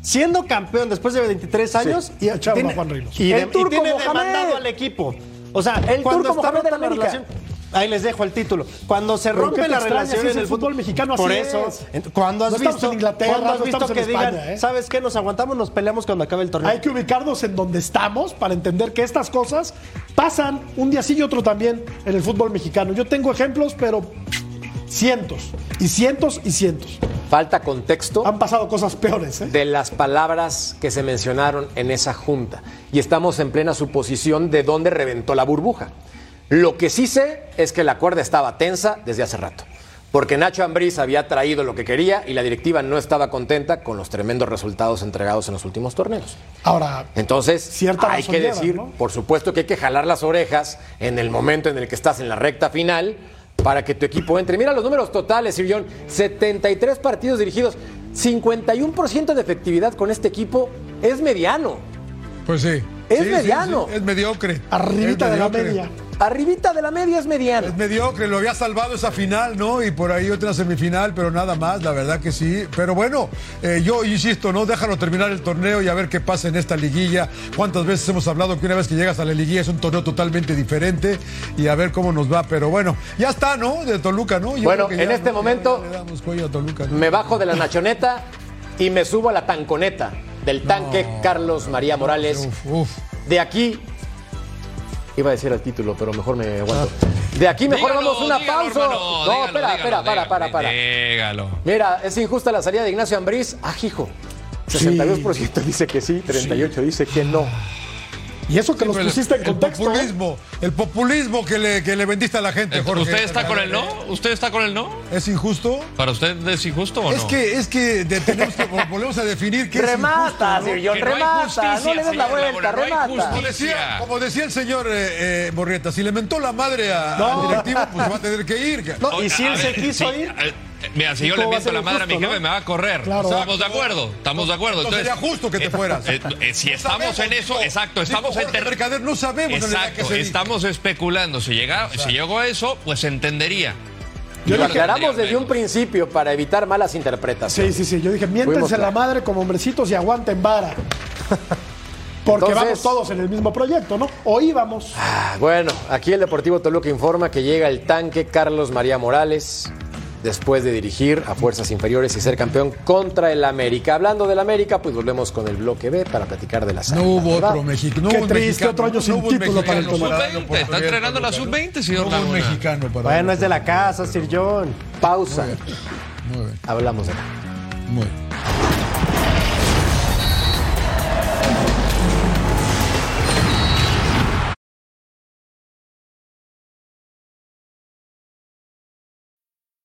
siendo campeón después de 23 años y echaron tiene- Juan Reynoso. Y, de- El turco y tiene Mohamed. demandado al equipo. O sea, El cuando turco Mohamed de la América. relación- Ahí les dejo el título. Cuando se rompe ¿qué te la relación en el fútbol fútbol mexicano, Por así eso, es. cuando has No visto, en Inglaterra, cuando has no visto que digan, ¿eh? ¿sabes qué? Nos aguantamos, nos peleamos cuando acabe el torneo. Hay que ubicarnos en donde estamos para entender que estas cosas pasan un día sí y otro también en el fútbol mexicano. Yo tengo ejemplos, pero cientos y cientos y cientos. Falta contexto Han pasado cosas peores. ¿eh? de las palabras que se mencionaron en esa junta. Y estamos en plena suposición de dónde reventó la burbuja. Lo que sí sé es que la cuerda estaba tensa desde hace rato. Porque Nacho Ambriz había traído lo que quería y la directiva no estaba contenta con los tremendos resultados entregados en los últimos torneos. Ahora, Entonces, Cierta hay que lleva, decir, ¿no? por supuesto que hay que jalar las orejas en el momento en el que estás en la recta final para que tu equipo entre. Mira los números totales, Sir John. 73 partidos dirigidos, 51% de efectividad con este equipo es mediano. Pues sí. Es Sí, mediano. sí, es mediocre. arribita Es de la media. Arribita de la media es mediano. Es mediocre, lo había salvado esa final, ¿no? Y por ahí otra semifinal, pero nada más, la verdad que sí. Pero bueno, eh, yo insisto, ¿no? Déjalo terminar el torneo y a ver qué pasa en esta liguilla. ¿Cuántas veces hemos hablado que una vez que llegas a la liguilla es un torneo totalmente diferente? Y a ver cómo nos va. Pero bueno, ya está, ¿no? De Toluca, ¿no? Yo Bueno, creo que en ya, este ¿no? momento- Ya le damos cuello a Toluca, ¿no? Me bajo de la nachoneta y me subo a la tanconeta del tanque Carlos María Morales. Uf, uf. De aquí. Iba a decir el título, pero mejor me aguanto. De aquí mejor Dígalo, vamos una dígalo, pausa. hermano, no, dígalo, espera, dígalo, espera, para, dígalo, para, para. Dígalo. Mira, es injusta la salida de Ignacio Ambriz. Ah, hijo. 62% dice que sí, 38% dice que no. Y eso que los Pero pusiste en el contexto. ¿eh? populismo, el populismo que le, que le vendiste a la gente, Jorge. ¿Usted está con el no? ¿Usted está con el no? ¿Es injusto? ¿Para usted es injusto o no? Es que, es que de- tenemos que volvemos a definir qué Remata, es injusto. ¿no? Sir John, no remata. justicia, no le des la vuelta, no remata. Como decía, como decía el señor eh, eh, Morrieta, si le mentó la madre a- al directivo, pues va a tener que ir. No, y si él se quiso sí, ir, eh, Mira, si ¿Y yo le a miento ser la madre a mi jefe, no? me va a correr. Claro. Estamos de acuerdo, estamos de acuerdo. No sería justo que te eh, fueras. eh, eh, si estamos en eso, exacto, estamos en Mercader, no sabemos Exacto, dice. estamos especulando. Si, llega, si llegó a eso, pues entendería. Lo Yo aclaramos dije- desde un principio para evitar malas interpretaciones. Sí, sí, sí. Yo dije, miéntense la madre como hombrecitos y aguanten vara. Porque Entonces- vamos todos en el mismo proyecto, ¿no? O íbamos. Ah, Bueno, aquí el Deportivo Toluca informa que llega el tanque Carlos María Morales después de dirigir a fuerzas inferiores y ser campeón contra el América. Hablando del América, pues volvemos con el bloque B para platicar de las No Águilas, hubo ¿verdad? otro mexicano. Qué triste, otro año sin título para el mexicano Toluca. darle Sub-20, está entrenando la al Toluca. sub-20, señor No hubo un Laguna. mexicano para bueno, es de la casa, Sir John. Pausa. Muy bien, Hablamos de la. muy bien.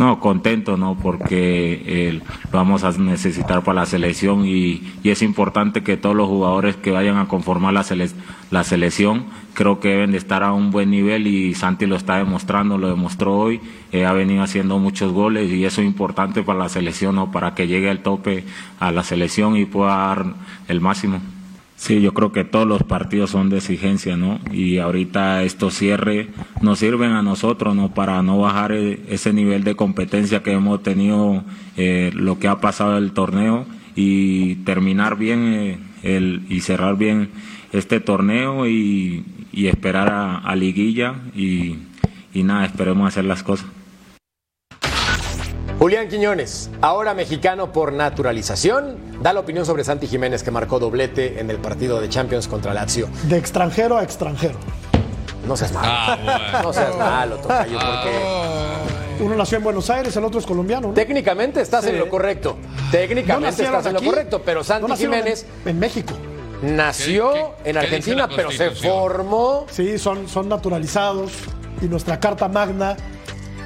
No, contento, ¿no? Porque eh, vamos a necesitar para la selección y, y es importante que todos los jugadores que vayan a conformar la, sele- la selección creo que deben de estar a un buen nivel y Santi lo está demostrando, lo demostró hoy, eh, ha venido haciendo muchos goles y eso es importante para la selección, ¿no? Para que llegue al tope a la selección y pueda dar el máximo. Sí, yo creo que todos los partidos son de exigencia, ¿no? Y ahorita estos cierres nos sirven a nosotros, ¿no? Para no bajar eh, ese nivel de competencia que hemos tenido, eh, lo que ha pasado el torneo y terminar bien eh, el, y cerrar bien este torneo y, y esperar a, a liguilla y, y nada, esperemos hacer las cosas. Julián Quiñones, ahora mexicano por naturalización, da la opinión sobre Santi Jiménez que marcó doblete en el partido de Champions contra Lazio. De extranjero a extranjero. No seas malo. Ah, bueno. No seas malo, Tocayo, porque Uno nació en Buenos Aires, el otro es colombiano. ¿no? técnicamente estás en lo correcto. Técnicamente estás en lo aquí, correcto, pero no Santi nacieron Jiménez En, en México. nació ¿Qué- qué- en Argentina, pero se formó. Sí, son, son naturalizados. Y nuestra Carta Magna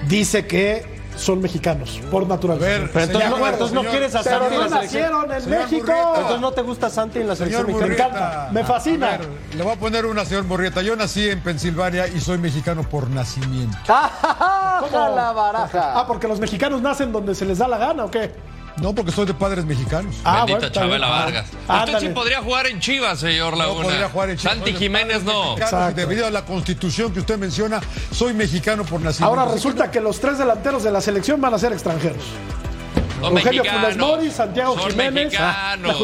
dice que son mexicanos por naturaleza. A ver, Pero entonces, no, señor, quieres a Pero Santi en no la selección. nacieron en Señor México. Entonces no te gusta Santi en la selección. Me encanta, me fascina. ver, le voy a poner una, señor Morrieta. Yo nací en Pensilvania y soy mexicano por nacimiento. ¡Ah, la baraja! Ah, porque los mexicanos nacen donde se les da la gana, ¿o qué? No, porque soy de padres mexicanos. Ah, Bendita bueno, está bien. Chabela Ah, Vargas. ándale. Usted sí podría jugar en Chivas, señor No Laguna. podría jugar en Chile. Santi Jiménez no. debido a la constitución que usted menciona, soy mexicano por nacimiento. Ahora resulta que los tres delanteros de la selección van a ser extranjeros. Son Eugenio. Funes Mori, Santiago Son Jiménez, mexicanos.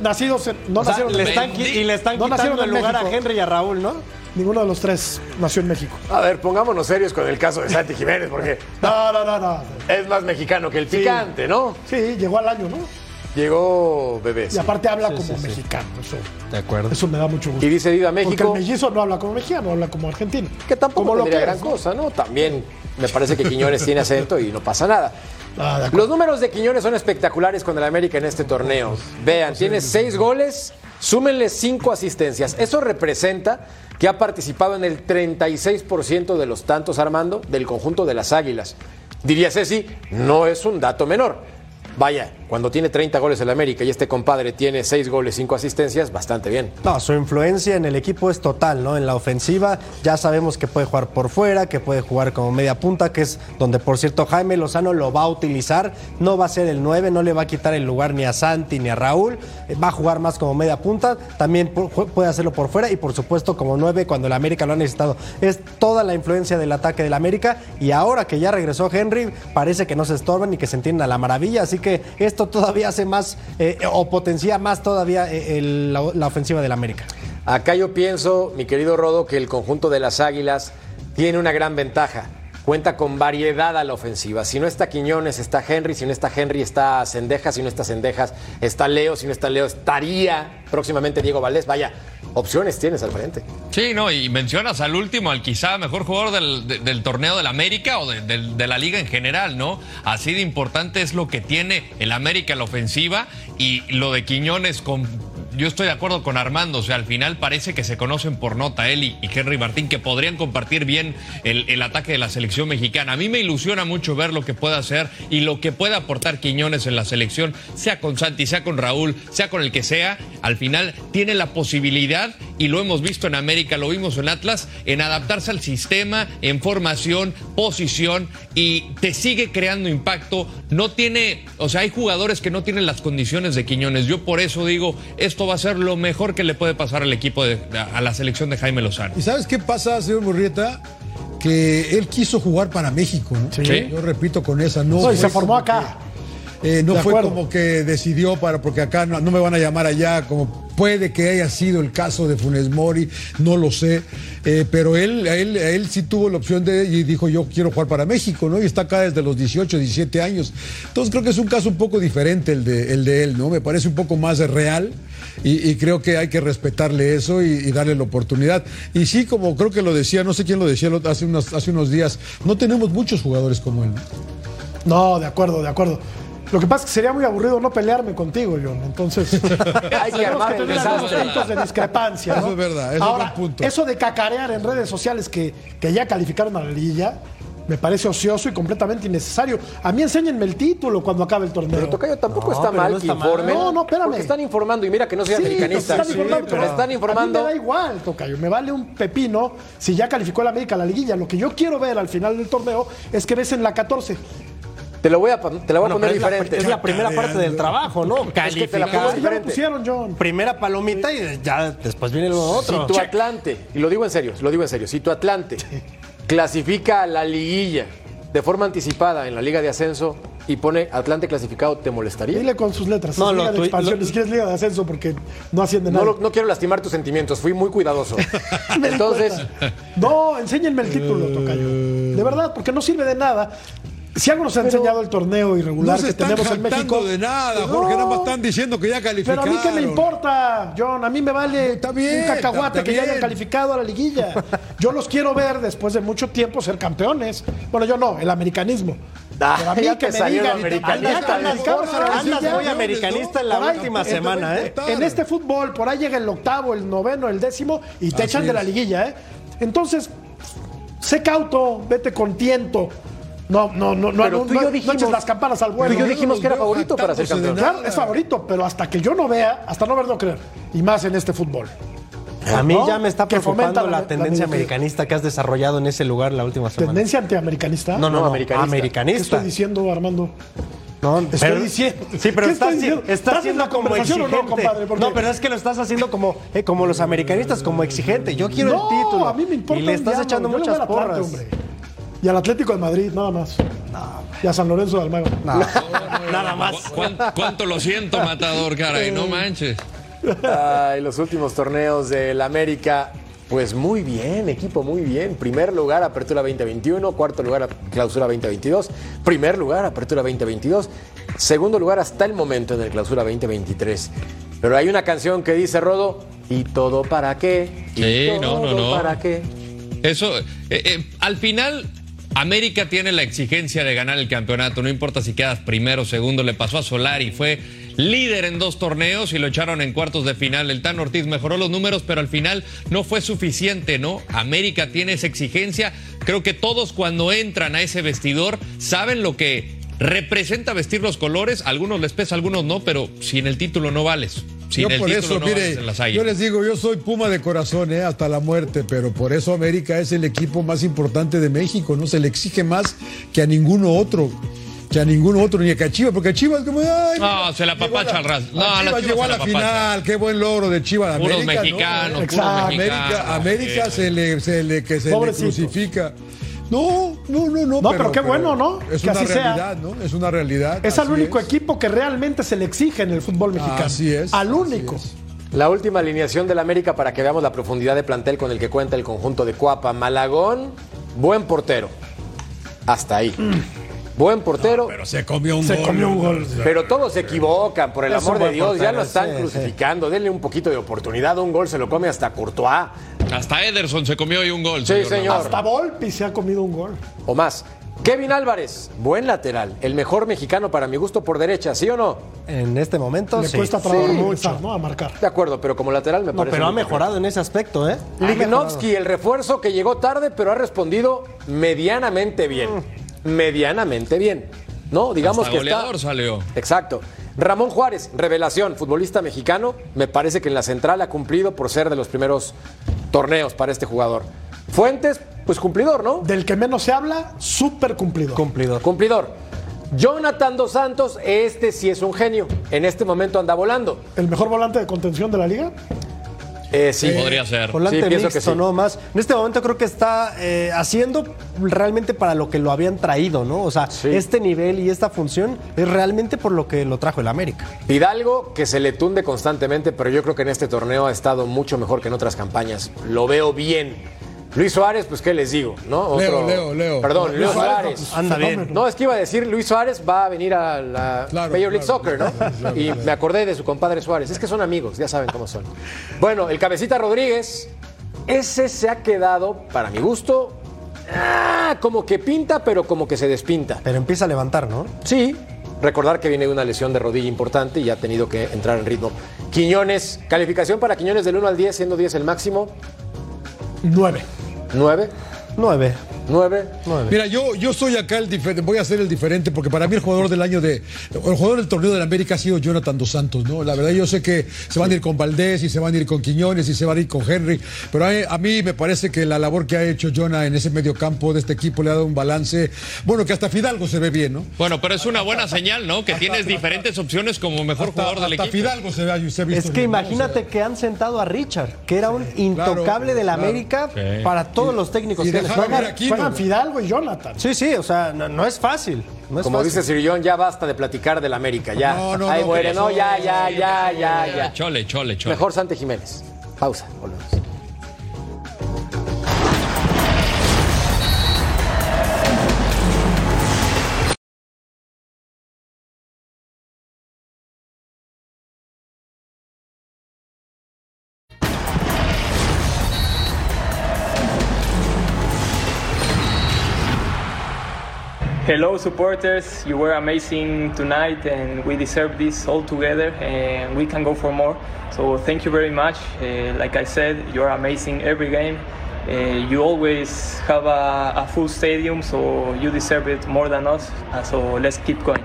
nacidos en- no O sea, nacieron en le están, y le están No nacieron quitando el lugar a. Henry y a Raúl, ¿no? Ninguno de los tres nació en México. A ver, pongámonos serios con el caso de Santi Jiménez, porque No, no, no, no. es más mexicano que el Sí. picante, ¿no? Sí, llegó al año, ¿no? Llegó bebé. Y sí. aparte habla Sí, como sí, sí. mexicano. Eso, De acuerdo. eso me da mucho gusto. Y dice Viva Porque México, el mellizo no habla como mexicano, habla como argentino. que tampoco Como lo que gran cosa, ¿no? También me parece que Quiñones tiene acento y no pasa nada. Ah. Los números de Quiñones son espectaculares con el América en este torneo. Vean, tiene seis goles, súmenle cinco asistencias. Eso representa que ha participado en el 36% de los tantos, Armando, del conjunto de las Águilas. Diría Ceci, no es un dato menor. Vaya, cuando tiene 30 goles el América y este compadre tiene 6 goles, 5 asistencias, bastante bien. No, su influencia en el equipo es total, ¿no? En la ofensiva ya sabemos que puede jugar por fuera, que puede jugar como media punta, que es donde, por cierto, Jaime Lozano lo va a utilizar. No va a ser el 9, no le va a quitar el lugar ni a Santi ni a Raúl. Eh, Va a jugar más como media punta. También pu- pu- puede hacerlo por fuera y, por supuesto, como 9 cuando el América lo ha necesitado. Es toda la influencia del ataque del América y ahora que ya regresó Henry, parece que no se estorban ni que se entienden a la maravilla. Así que esto todavía hace más eh, o potencia más todavía eh, la, la ofensiva del América. Acá yo pienso, mi querido Rodo, que el conjunto de las Águilas tiene una gran ventaja. Cuenta con variedad a la ofensiva. Si no está Quiñones, está Henry. Si no está Henry, está Cendejas. Si no está Cendejas, está Leo. Si no está Leo, estaría próximamente Diego Valdés. Vaya, opciones tienes al frente. Sí, no, y mencionas al último, al quizá mejor jugador del, de- torneo del América o de, de la liga en general, ¿no? Así de importante es lo que tiene el América la ofensiva y lo de Quiñones con... Yo estoy de acuerdo con Armando, o sea, al final parece que se conocen por nota él y, y Henry Martín, que podrían compartir bien el, el ataque de la selección mexicana. A mí me ilusiona mucho ver lo que puede hacer y lo que puede aportar Quiñones en la selección, sea con Santi, sea con Raúl, sea con el que sea. Al final tiene la posibilidad, y lo hemos visto en América, lo vimos en Atlas, en adaptarse al sistema, en formación, posición, y te sigue creando impacto. No tiene, o sea, hay jugadores que no tienen las condiciones de Quiñones. Yo por eso digo, esto va a ser lo mejor que le puede pasar al equipo, de, a la selección de Jaime Lozano. ¿Y sabes qué pasa, señor Murrieta? Que él quiso jugar para México, ¿no? Sí. Yo repito con esa, no. No, y se formó acá. que, eh, no De fue acuerdo. como que decidió para, porque acá no, no me van a llamar allá, como puede que haya sido el caso de Funes Mori, no lo sé. Eh, pero él, él, él sí tuvo la opción de, y dijo, yo quiero jugar para México, ¿no? Y está acá desde los 18, 17 años. Entonces creo que es un caso un poco diferente el de, el de él, ¿no? Me parece un poco más real. Y, creo que hay que respetarle eso y, darle la oportunidad. Y sí, como creo que lo decía, no sé quién lo decía hace, hace unos días, no tenemos muchos jugadores como él. No, de acuerdo, de acuerdo. Lo que pasa es que sería muy aburrido no pelearme contigo, John. Entonces, Hay que tenemos armar que tener algunos puntos de discrepancia. ¿no? Eso es verdad, eso es Ahora, buen punto. Eso de cacarear en redes sociales que, que ya calificaron a la liguilla, me parece ocioso y completamente innecesario. A mí enséñenme el título cuando acabe el torneo. Pero Tocayo tampoco No, está mal no que está mal. informen. No, no, espérame. Porque están informando y mira que no soy Sí, americanista. están informando, pero pero están informando. A mí me da igual, Tocayo. Me vale un pepino si ya calificó el América a la liguilla. Lo que yo quiero ver al final del torneo es que ves en la 14. Te lo voy a, te la voy a poner la- diferente. Es la, primera parte del trabajo, ¿no? Es que te la pongo Calificar. Ya lo diferente. pusieron, John. Primera palomita y ya después viene lo otro. Si tu Atlante, y lo digo en serio, lo digo en serio, si tu Atlante clasifica a la liguilla de forma anticipada en la Liga de Ascenso y pone Atlante clasificado, ¿te molestaría? Dile con sus letras. No, es lo Liga de expansión, lo- ni siquiera es Liga de Ascenso porque no asciende No, nada. lo- no quiero lastimar tus sentimientos, fui muy cuidadoso. Entonces, No, enséñenme el título, Tocayo. De verdad, porque no sirve de nada. Si algo nos ha enseñado el torneo irregular No que tenemos en México. de nada, No. Jorge, nada más están diciendo que ya Pero calificaron. a mí qué me importa, John. A mí me vale Está bien, un cacahuate está que ya bien. hayan calificado a la liguilla. Yo los quiero ver después de mucho tiempo ser campeones. Bueno, yo no, el americanismo. Ah, Pero a mí ya que te me digan, americanista. ya Andas muy americanista en la ahí, última semana, ¿eh? En este fútbol, por ahí llega el octavo, el noveno, el décimo y te Así echan de la liguilla, ¿eh? Entonces, sé cauto, vete con tiento. No, no, no, no, Pero no, tú y yo no dijimos- eches las campanas al tú vuelo. y yo dijimos que era favorito para ser campeón. Claro, es favorito, pero hasta que yo no vea, hasta no verlo creer. Y más en este fútbol. A mí ¿No? ya me está preocupando la- la, la tendencia mediocridad. americanista que has desarrollado en ese lugar la última semana. ¿Tendencia antiamericanista? No, no, No, no, americanista. ¿Qué americanista. estoy diciendo, Armando? No, Estoy pero- diciendo- Sí, pero ¿Qué estás, diciendo? está ¿Estás haciendo la como o no, exigente. compadre? Porque- No, pero es que lo estás haciendo como, eh, como los americanistas, como exigente. Yo quiero no, el título. a mí me importa Y le estás diablo. echando muchas al Atlante, porras. hombre. Y al Atlético de Madrid, nada más. y a San Lorenzo de Almagro. Nada más. ¿Cu- cuán- ¿Cuánto lo siento, matador, caray? No manches. Ay, los últimos torneos del América, pues muy bien, equipo, muy bien. Primer lugar, Apertura 2021. Cuarto lugar, Clausura 2022. Primer lugar, Apertura 2022. Segundo lugar hasta el momento en el Clausura 2023. Pero hay una canción que dice Rodo, ¿y todo para qué? ¿Y Sí, no, todo no, no. ¿Para qué? Eso, eh, eh, al final, América tiene la exigencia de ganar el campeonato. No importa si quedas primero o segundo. Le pasó a Solari, fue líder en dos torneos y lo echaron en cuartos de final. El Tan Ortiz mejoró los números, pero al final no fue suficiente, ¿no? América tiene esa exigencia. Creo que todos cuando entran a ese vestidor saben lo que representa vestir los colores, algunos les pesa, algunos no, pero sin el título no vales. Sin yo por eso, no mire, yo les digo, yo soy Puma de corazón, ¿eh? hasta la muerte, pero por eso América es el equipo más importante de México, ¿no? Se le exige más que a ninguno otro. Que a ninguno otro, ni a Chivas, porque a Chivas como, ay, No, se la papacha al ras- no, a Chivas Chivas llegó a la la final, qué buen logro de Chivas. Puros América, ¿no? mexicanos, puros Exacto. mexicanos. América, América se le, se le, que se le crucifica. No, no, no, no. No, pero qué bueno, ¿no? Es Que una así sea. realidad, ¿no? Es una realidad. Es al único es. equipo que realmente se le exige en el fútbol mexicano. Así es, Al único. es. La última alineación del América para que veamos la profundidad de plantel con el que cuenta el conjunto de Cuapa. Malagón, buen portero. Hasta ahí. Buen portero. Pero se comió un Se gol. comió un gol. Pero todos se equivocan, por el Es amor de Dios, ya lo están sí, sí. crucificando. Denle un poquito de oportunidad, un gol se lo come hasta Courtois Hasta Ederson se comió hoy un gol. Sí, señor. Hasta Volpi se ha comido un gol. o más. Kevin Álvarez, buen lateral, el mejor mexicano para mi gusto por derecha, ¿sí o no? En este momento Le sí. cuesta trabajo Sí. empezar, ¿no? A marcar. De acuerdo, pero como lateral me No, parece. pero ha mejorado en ese aspecto, ¿eh? Lignovsky, el refuerzo que llegó tarde, pero ha respondido medianamente bien. Medianamente bien. ¿No? Digamos Hasta que goleador está. salió. Exacto. Ramón Juárez, revelación, futbolista mexicano. Me parece que en la central ha cumplido por ser de los primeros torneos para este jugador. Fuentes, pues cumplidor, ¿no? Del que menos se habla, súper cumplido. Cumplidor. Cumplidor. Jonathan Dos Santos, este sí es un genio. En este momento anda volando. El mejor volante de contención de la liga. Eh, sí. Podría ser. Volante Sí, pienso mixto, que sí. no más. En este momento creo que está eh, haciendo realmente para lo que lo habían traído, ¿no? O sea, Sí. este nivel y esta función es realmente por lo que lo trajo el América. Hidalgo, que se le tunde constantemente, pero yo creo que en este torneo ha estado mucho mejor que en otras campañas. Lo veo bien. Luis Suárez, pues qué les digo, ¿no? Leo, Leo, Leo. Perdón, Luis Luis Suárez, Suárez. pues, Anda bien. No, es que iba a decir Luis Suárez va a venir a la Claro, Major League claro, Soccer, ¿no? claro, y claro. me acordé de su compadre Suárez. Es que son amigos, ya saben cómo son. Bueno, el cabecita Rodríguez, ese se ha quedado, para mi gusto, ah, como que pinta, pero como que se despinta. Pero empieza a levantar, ¿no? Sí, recordar que viene de una lesión de rodilla importante y ha tenido que entrar en ritmo. Quiñones, calificación para Quiñones del 1 al 10, siendo 10 el máximo. Nueve. 9, Nueve. 9. Mira, yo, yo soy acá el diferente, voy a ser el diferente, porque para mí el jugador del año de. El jugador del torneo de la América ha sido Jonathan Dos Santos, ¿no? La verdad, yo sé que se van a ir con Valdés y se van a ir con Quiñones y se van a ir con Henry, pero a, a mí me parece que la labor que ha hecho Jonah en ese medio campo de este equipo le ha dado un balance. Bueno, que hasta Fidalgo se ve bien, ¿no? Bueno, pero es una buena señal, ¿no? Que tienes diferentes opciones como mejor Hasta, jugador del hasta equipo. Fidalgo se ve, se visto Es que imagínate que han sentado a Richard, que era un intocable claro, del claro. América Sí. para todos los técnicos y que aquí. Juegan Fidalgo y Jonathan. Sí, sí, o sea, no, no es fácil. No es Como fácil. dice Sir John, ya basta de platicar del América, ya. No, no, Ahí no, muere, ¿qué no, ya, ya, ya, ya, Ya, ya. Chole, chole, chole. Mejor Santi Jiménez. Pausa, volvemos. Hello, supporters. You were amazing tonight, and we deserve this all together, and we can go for more. So, thank you very much. Uh, like I said, you're amazing every game. Uh, you always have a, a full stadium, so you deserve it more than us. Uh, so, let's keep going.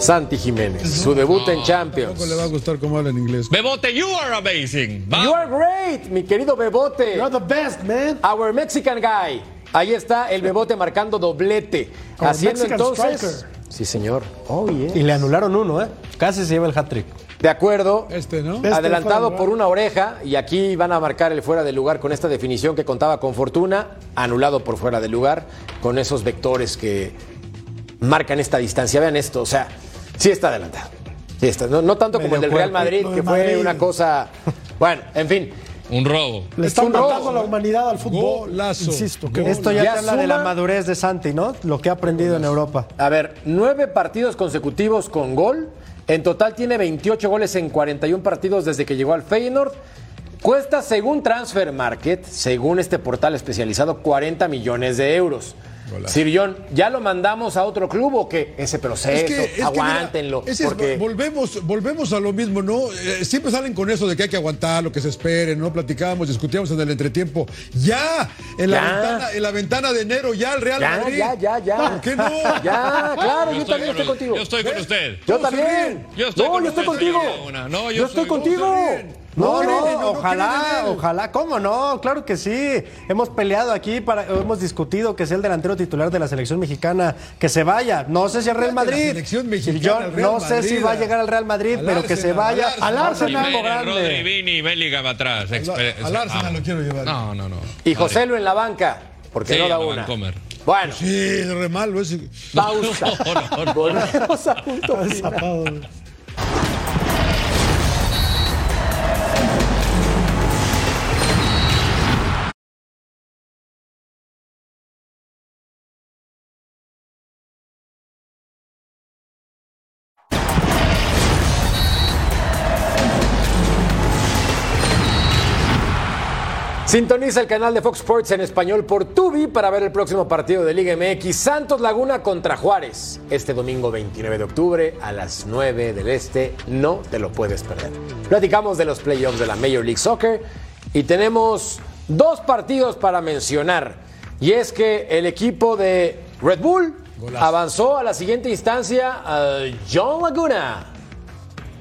Santi Jiménez, su debut en Champions. Tampoco le va a gustar cómo habla en inglés. Bebote, you are amazing. Va. You are great, mi querido Bebote. You're the best, man. Our Mexican guy. Ahí está el Bebote marcando doblete. Haciendo Mexican entonces. striker. Sí, señor. Oh. Y le anularon uno, ¿eh? Casi se lleva el hat-trick. De acuerdo. Este, ¿no? Este Adelantado por una oreja y aquí van a marcar el fuera de lugar con esta definición que contaba con fortuna, anulado por fuera de lugar con esos vectores que marcan esta distancia. Vean esto, o sea, sí está adelantado. Sí está. No, no tanto como el del Real Madrid, que fue Madrid. una cosa. Bueno, en fin. Un robo. Le Es están un robo. matando a la humanidad al fútbol. Golazo. Insisto. que Gol. Esto ya, Ya habla de la madurez de Santi, ¿no? Lo que ha aprendido en Europa. A ver, nueve partidos consecutivos con gol. En total tiene 28 goles en 41 partidos desde que llegó al Feyenoord. Cuesta, según Transfer Market, según este portal especializado, 40 millones de euros. Sir John, ¿ya lo mandamos a otro club o qué? Ese proceso, Es que, es que, mira, aguántenlo. es- porque volvemos, volvemos a lo mismo, ¿no? Eh, siempre salen con eso de que hay que aguantar lo que se espere, ¿no? Platicábamos, discutíamos en el entretiempo. Ya, en la, Ya. Ventana, en la ventana de enero, ya el Real ya, Madrid. ya, ya, ya. ¿Por qué no? Ya, claro, yo, Yo también estoy con- contigo. Yo estoy con usted. Yo ¿Cómo se también. Yo estoy no, con yo estoy contigo. No, yo yo estoy contigo. No, no, en- no ojalá, él. ojalá, ¿cómo no? Claro que sí. Hemos peleado aquí, para, hemos discutido que sea el delantero titular de la selección mexicana, que se vaya. No sé si al Real Madrid. mexicana, yo al Real no sé si Madrid, va a llegar al Real Madrid, al pero que se Arsenal, vaya al al Arsenal. Arsenal grande. Rodri, Vini, Bellingham atrás. Exper- al Arsenal lo quiero llevar. No, no, no. Y Joselo en la banca, porque Sí, no da una. Vancomer. Bueno, Sí, re malo ese. pausa. No, no, no. Volvemos a punto Sintoniza el canal de Fox Sports en español por Tubi para ver el próximo partido de Liga MX Santos Laguna contra Juárez este domingo 29 de octubre a las 9 del Este. No te lo puedes perder. Platicamos de los playoffs de la Major League Soccer y tenemos dos partidos para mencionar. Y es que el equipo de Red Bull avanzó a la siguiente instancia a John Laguna.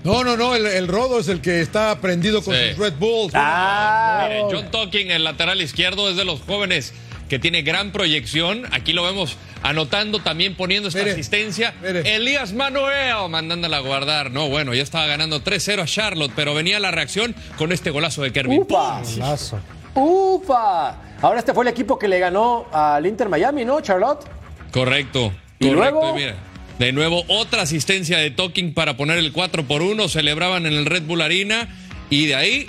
No, no, no, el, el Rodo es el que está prendido con Sí. sus Red Bulls. Ah, Mire, John Talking, el lateral izquierdo, es de los jóvenes que tiene gran proyección. Aquí lo vemos anotando, también poniendo esta Mire, asistencia. mire. Elías Manuel mandándola a guardar. No, bueno, ya estaba ganando 3-0 a Charlotte, pero venía la reacción con este golazo de Kervin. ¡Upa! Golazo. ¡Upa! Ahora este fue el equipo que le ganó al Inter Miami, ¿no, Charlotte? Correcto. ¿Y correcto. luego? mira, de nuevo, otra asistencia de Talking para poner el 4 por 1. Celebraban en el Red Bull Arena. Y de ahí,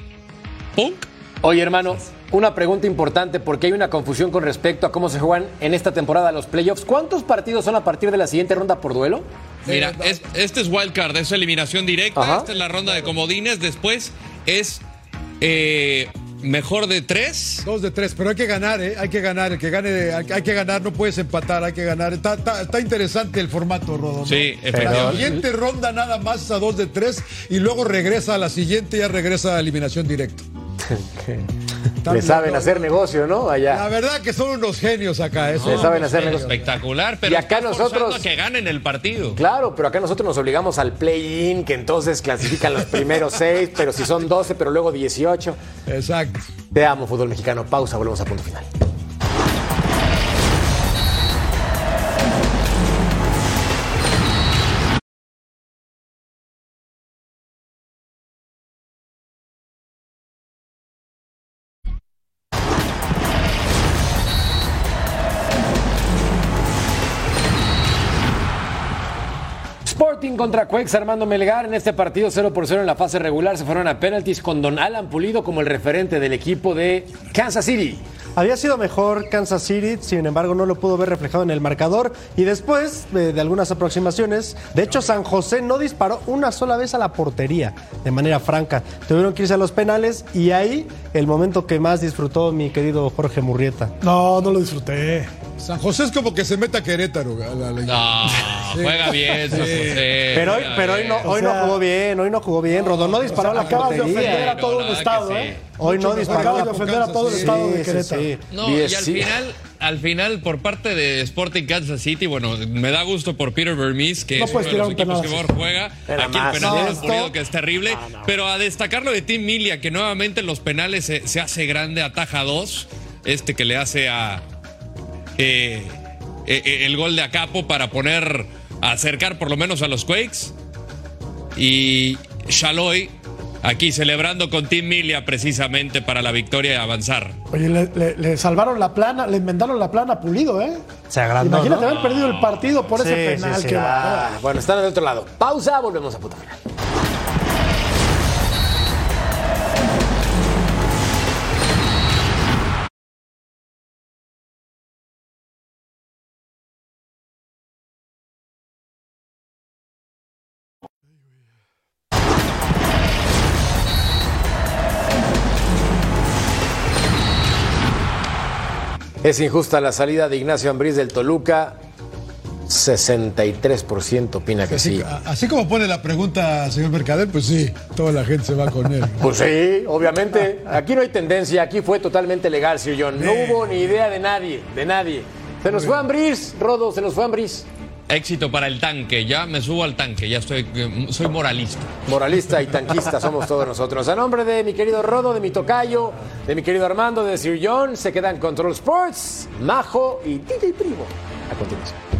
¡punk! Oye, hermano, una pregunta importante porque hay una confusión con respecto a cómo se juegan en esta temporada los playoffs. ¿Cuántos partidos son a partir de la siguiente ronda por duelo? Mira, es- este es wildcard, es eliminación directa. Ajá. Esta es la ronda de comodines. Después es eh, mejor de tres. Dos de tres, pero hay que ganar, ¿eh? Hay que ganar. El que gane, hay, hay que ganar, no puedes empatar, hay que ganar. Está, está- está interesante el formato, Rodo. ¿no? Sí, La siguiente ronda nada más a dos de tres y luego regresa a la siguiente, ya regresa a eliminación directa. Le saben hacer negocio, ¿no? La Allá. verdad que son unos genios acá, ¿eh? Le saben hacer negocio. Espectacular, pero Y acá nosotros- a que ganen el partido. Claro, pero acá nosotros nos obligamos al play-in, que entonces clasifican los primeros seis, pero si son 12, pero luego 18. Exacto. Te amo, fútbol mexicano. Pausa, volvemos a punto final. Contra Cuex, Armando Melgar. En este partido 0 por 0 en la fase regular se fueron a penaltis con Don Alan Pulido como el referente del equipo de Kansas City. Había sido mejor Kansas City, sin embargo no lo pudo ver reflejado en el marcador y después de, de algunas aproximaciones, de hecho San José no disparó una sola vez a la portería de manera franca. Tuvieron que irse a los penales y ahí el momento que más disfrutó mi querido Jorge Murrieta. No, no lo disfruté. San José es como que se meta a Querétaro. a la- la- No, juega bien, San José. Pero hoy, pero no, hoy sea- no jugó bien, hoy no jugó bien. Rodón no disparó a la acabas de ofender a todo No, un estado, ¿eh? Hoy no disparó. Acabas de ofender a todo el Sí, estado de Querétaro. sí. No, y al final, al final, por parte de Sporting Kansas City, bueno, me da gusto por Peter Vermees, que No es uno de los un equipos penal que mejor juega. Era Aquí el penal No, que es terrible. Pero a destacar lo de Tim Milia, que nuevamente en los penales se, se hace grande, ataja dos. Este que le hace a. eh, eh, el gol de Acapo para poner. acercar por lo menos a los Quakes. Y Shaloy. Aquí celebrando con Tim Milia precisamente para la victoria y avanzar. Oye, le, le- le salvaron la plana, le enmendaron la plana a Pulido, ¿eh? Se agrandó, Imagínate ¿no? haber perdido el partido por ese penal sí, sí. que va. Ah, bueno, están del otro lado. Pausa, volvemos a punto final. Es injusta la salida de Ignacio Ambriz del Toluca. 63% opina que Así, sí. así como pone la pregunta, señor Mercader, pues sí, toda la gente se va con él. Pues sí, obviamente. Aquí no hay tendencia, aquí fue totalmente legal, Sir John. No hubo ni idea de nadie, de nadie. Se nos fue Ambriz, Rodo, se nos fue Ambriz. Éxito para el tanque, ya me subo al tanque, ya estoy, eh, soy moralista. Moralista y tanquista somos todos nosotros. A nombre de mi querido Rodo, de mi tocayo, de mi querido Armando, de Sir John, se quedan Control Sports, Majo y DJ Primo. A continuación.